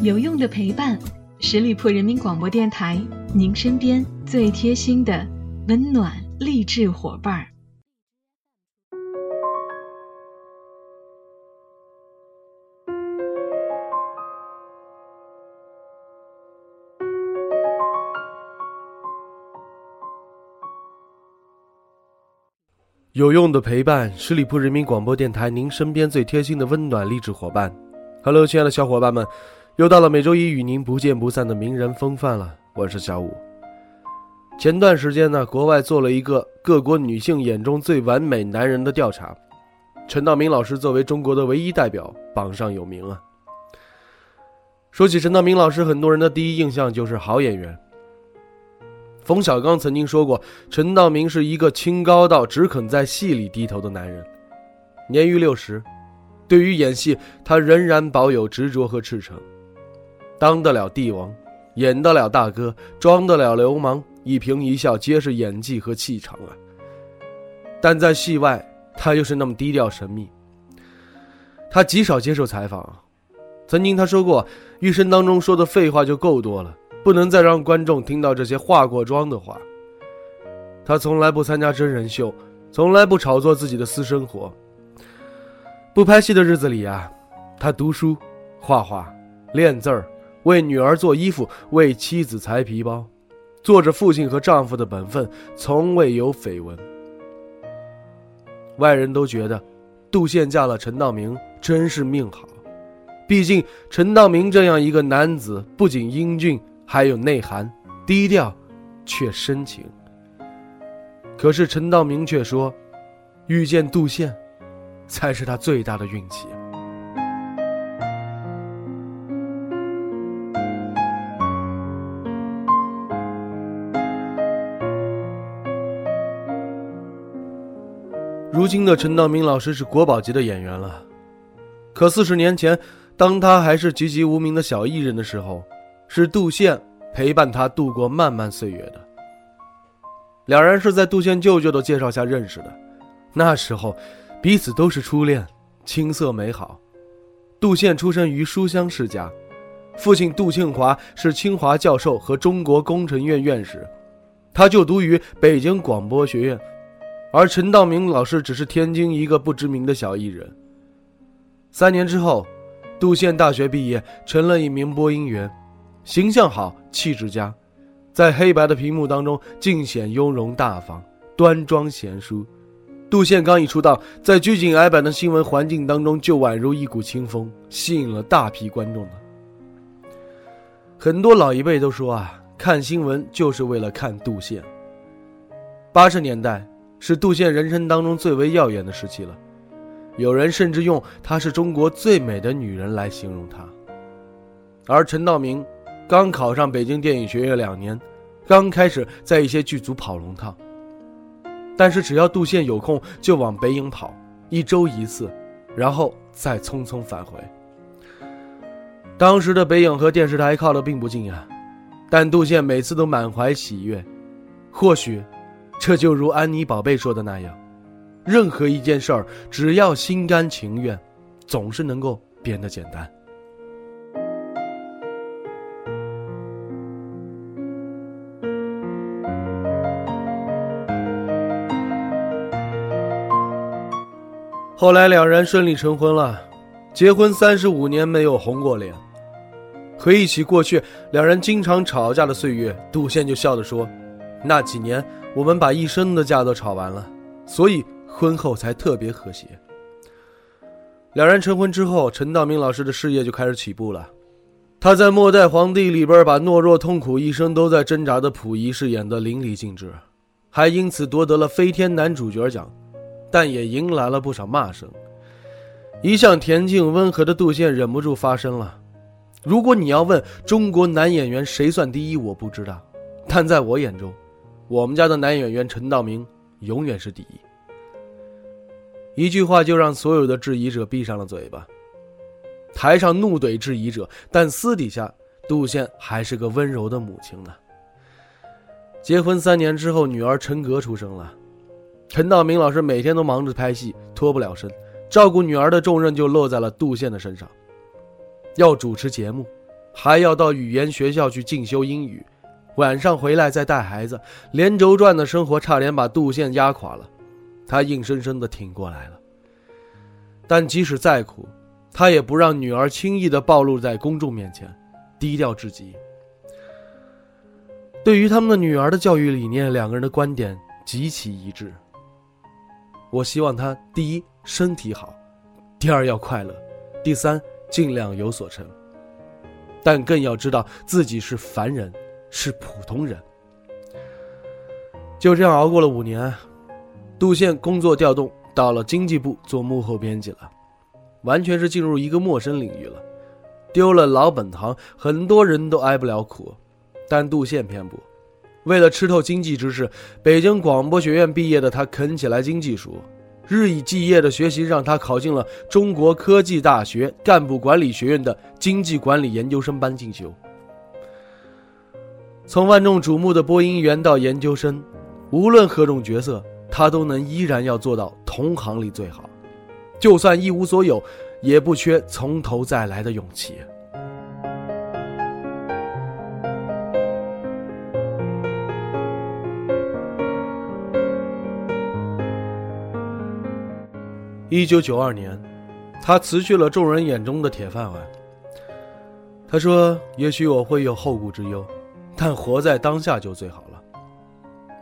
有用的陪伴，十里铺人民广播电台，您身边最贴心的温暖励志伙伴儿。有用的陪伴，十里铺人民广播电台，您身边最贴心的温暖励志伙伴。Hello，亲爱的小伙伴们，又到了每周一与您不见不散的名人风范了。我是小五。前段时间呢，国外做了一个各国女性眼中最完美男人的调查，陈道明老师作为中国的唯一代表，榜上有名啊。说起陈道明老师，很多人的第一印象就是好演员。冯小刚曾经说过，陈道明是一个清高到只肯在戏里低头的男人。年逾六十，对于演戏，他仍然保有执着和赤诚。当得了帝王，演得了大哥，装得了流氓，一颦一笑皆是演技和气场啊。但在戏外，他又是那么低调神秘。他极少接受采访，曾经他说过，一生当中说的废话就够多了。不能再让观众听到这些化过妆的话。他从来不参加真人秀，从来不炒作自己的私生活。不拍戏的日子里啊，他读书、画画、练字儿，为女儿做衣服，为妻子裁皮包，做着父亲和丈夫的本分，从未有绯闻。外人都觉得，杜宪嫁了陈道明真是命好，毕竟陈道明这样一个男子，不仅英俊。还有内涵，低调，却深情。可是陈道明却说，遇见杜宪，才是他最大的运气。如今的陈道明老师是国宝级的演员了，可四十年前，当他还是籍籍无名的小艺人的时候。是杜宪陪伴他度过漫漫岁月的。两人是在杜宪舅舅的介绍下认识的，那时候彼此都是初恋，青涩美好。杜宪出生于书香世家，父亲杜庆华是清华教授和中国工程院院士，他就读于北京广播学院，而陈道明老师只是天津一个不知名的小艺人。三年之后，杜宪大学毕业，成了一名播音员。形象好，气质佳，在黑白的屏幕当中尽显雍容大方、端庄贤淑。杜宪刚一出道，在拘谨矮板的新闻环境当中，就宛如一股清风，吸引了大批观众呢。很多老一辈都说啊，看新闻就是为了看杜宪。八十年代是杜宪人生当中最为耀眼的时期了，有人甚至用她是中国最美的女人来形容她。而陈道明。刚考上北京电影学院两年，刚开始在一些剧组跑龙套。但是只要杜宪有空，就往北影跑，一周一次，然后再匆匆返回。当时的北影和电视台靠得并不近啊，但杜宪每次都满怀喜悦。或许，这就如安妮宝贝说的那样，任何一件事儿，只要心甘情愿，总是能够变得简单。后来两人顺利成婚了，结婚三十五年没有红过脸。回忆起过去两人经常吵架的岁月，杜宪就笑着说：“那几年我们把一生的架都吵完了，所以婚后才特别和谐。”两人成婚之后，陈道明老师的事业就开始起步了。他在《末代皇帝》里边把懦弱、痛苦、一生都在挣扎的溥仪饰演得淋漓尽致，还因此夺得了飞天男主角奖。但也迎来了不少骂声。一向恬静温和的杜宪忍不住发声了：“如果你要问中国男演员谁算第一，我不知道，但在我眼中，我们家的男演员陈道明永远是第一。”一句话就让所有的质疑者闭上了嘴巴。台上怒怼质疑者，但私底下，杜宪还是个温柔的母亲呢。结婚三年之后，女儿陈格出生了。陈道明老师每天都忙着拍戏，脱不了身，照顾女儿的重任就落在了杜宪的身上。要主持节目，还要到语言学校去进修英语，晚上回来再带孩子，连轴转的生活差点把杜宪压垮了。他硬生生的挺过来了。但即使再苦，他也不让女儿轻易的暴露在公众面前，低调至极。对于他们的女儿的教育理念，两个人的观点极其一致。我希望她第一身体好，第二要快乐，第三尽量有所成。但更要知道自己是凡人，是普通人。就这样熬过了五年，杜宪工作调动到了经济部做幕后编辑了，完全是进入一个陌生领域了，丢了老本行，很多人都挨不了苦。但杜宪偏不，为了吃透经济知识，北京广播学院毕业的他啃起来经济书，日以继夜的学习让他考进了中国科技大学干部管理学院的经济管理研究生班进修。从万众瞩目的播音员到研究生，无论何种角色，他都能依然要做到同行里最好，就算一无所有，也不缺从头再来的勇气。一九九二年，他辞去了众人眼中的铁饭碗。他说：“也许我会有后顾之忧，但活在当下就最好了。”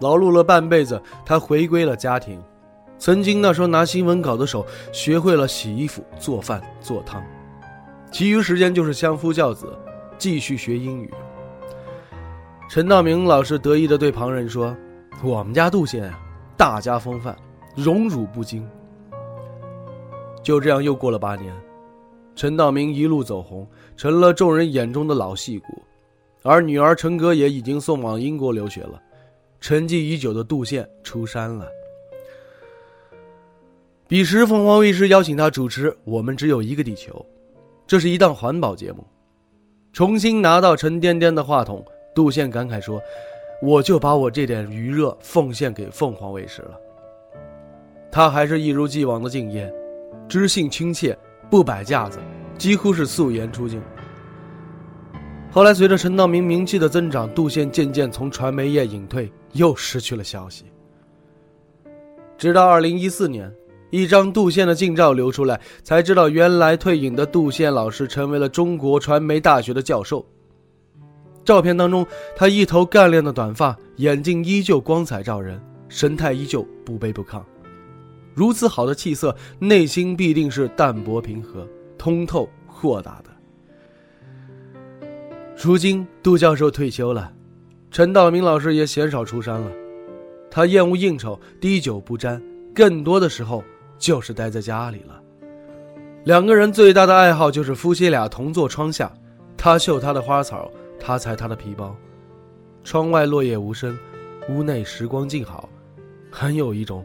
劳碌了半辈子，他回归了家庭。曾经那双拿新闻稿的手，学会了洗衣服、做饭、做汤，其余时间就是相夫教子，继续学英语。陈道明老师得意地对旁人说：“我们家杜宪啊，大家风范，荣辱不惊。”就这样又过了八年，陈道明一路走红，成了众人眼中的老戏骨，而女儿陈格也已经送往英国留学了。沉寂已久的杜宪出山了。彼时，凤凰卫视邀请他主持《我们只有一个地球》，这是一档环保节目。重新拿到沉甸甸的话筒，杜宪感慨说：“我就把我这点余热奉献给凤凰卫视了。”他还是一如既往的敬业。知性亲切，不摆架子，几乎是素颜出镜。后来，随着陈道明名气的增长，杜宪渐渐从传媒业隐退，又失去了消息。直到二零一四年，一张杜宪的近照流出来，才知道原来退隐的杜宪老师成为了中国传媒大学的教授。照片当中，他一头干练的短发，眼睛依旧光彩照人，神态依旧不卑不亢。如此好的气色，内心必定是淡泊平和、通透豁达的。如今杜教授退休了，陈道明老师也鲜少出山了。他厌恶应酬，滴酒不沾，更多的时候就是待在家里了。两个人最大的爱好就是夫妻俩同坐窗下，他绣他的花草，他裁他的皮包。窗外落叶无声，屋内时光静好，很有一种。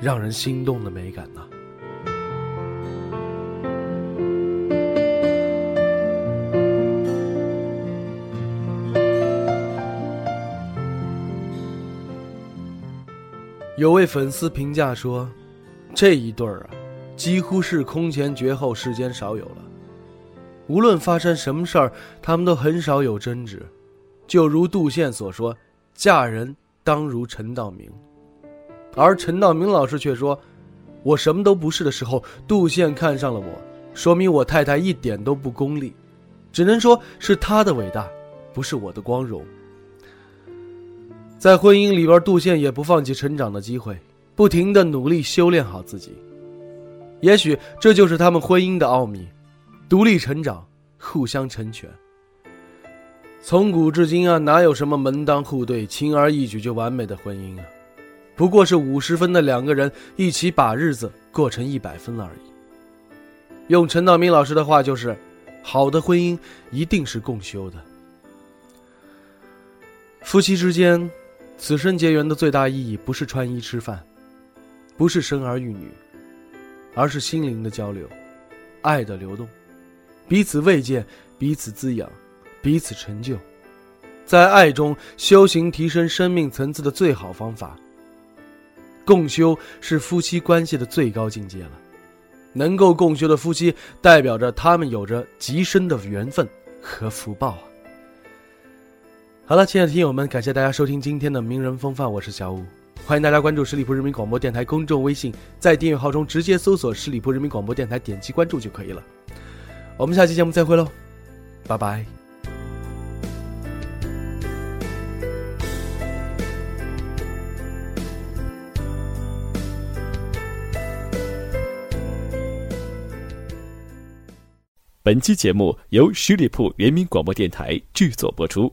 让人心动的美感呢。有位粉丝评价说：“这一对儿啊，几乎是空前绝后，世间少有了。无论发生什么事儿，他们都很少有争执。就如杜宪所说：‘嫁人当如陈道明。’”而陈道明老师却说：“我什么都不是的时候，杜宪看上了我，说明我太太一点都不功利，只能说是他的伟大，不是我的光荣。”在婚姻里边，杜宪也不放弃成长的机会，不停的努力修炼好自己。也许这就是他们婚姻的奥秘：独立成长，互相成全。从古至今啊，哪有什么门当户对、轻而易举就完美的婚姻啊？不过是五十分的两个人一起把日子过成一百分而已。用陈道明老师的话就是：好的婚姻一定是共修的。夫妻之间，此生结缘的最大意义不是穿衣吃饭，不是生儿育女，而是心灵的交流，爱的流动，彼此慰藉，彼此滋养，彼此成就。在爱中修行提升生命层次的最好方法。共修是夫妻关系的最高境界了，能够共修的夫妻，代表着他们有着极深的缘分和福报啊！好了，亲爱的听友们，感谢大家收听今天的名人风范，我是小五，欢迎大家关注十里铺人民广播电台公众微信，在订阅号中直接搜索“十里铺人民广播电台”，点击关注就可以了。我们下期节目再会喽，拜拜。本期节目由十里铺人民广播电台制作播出。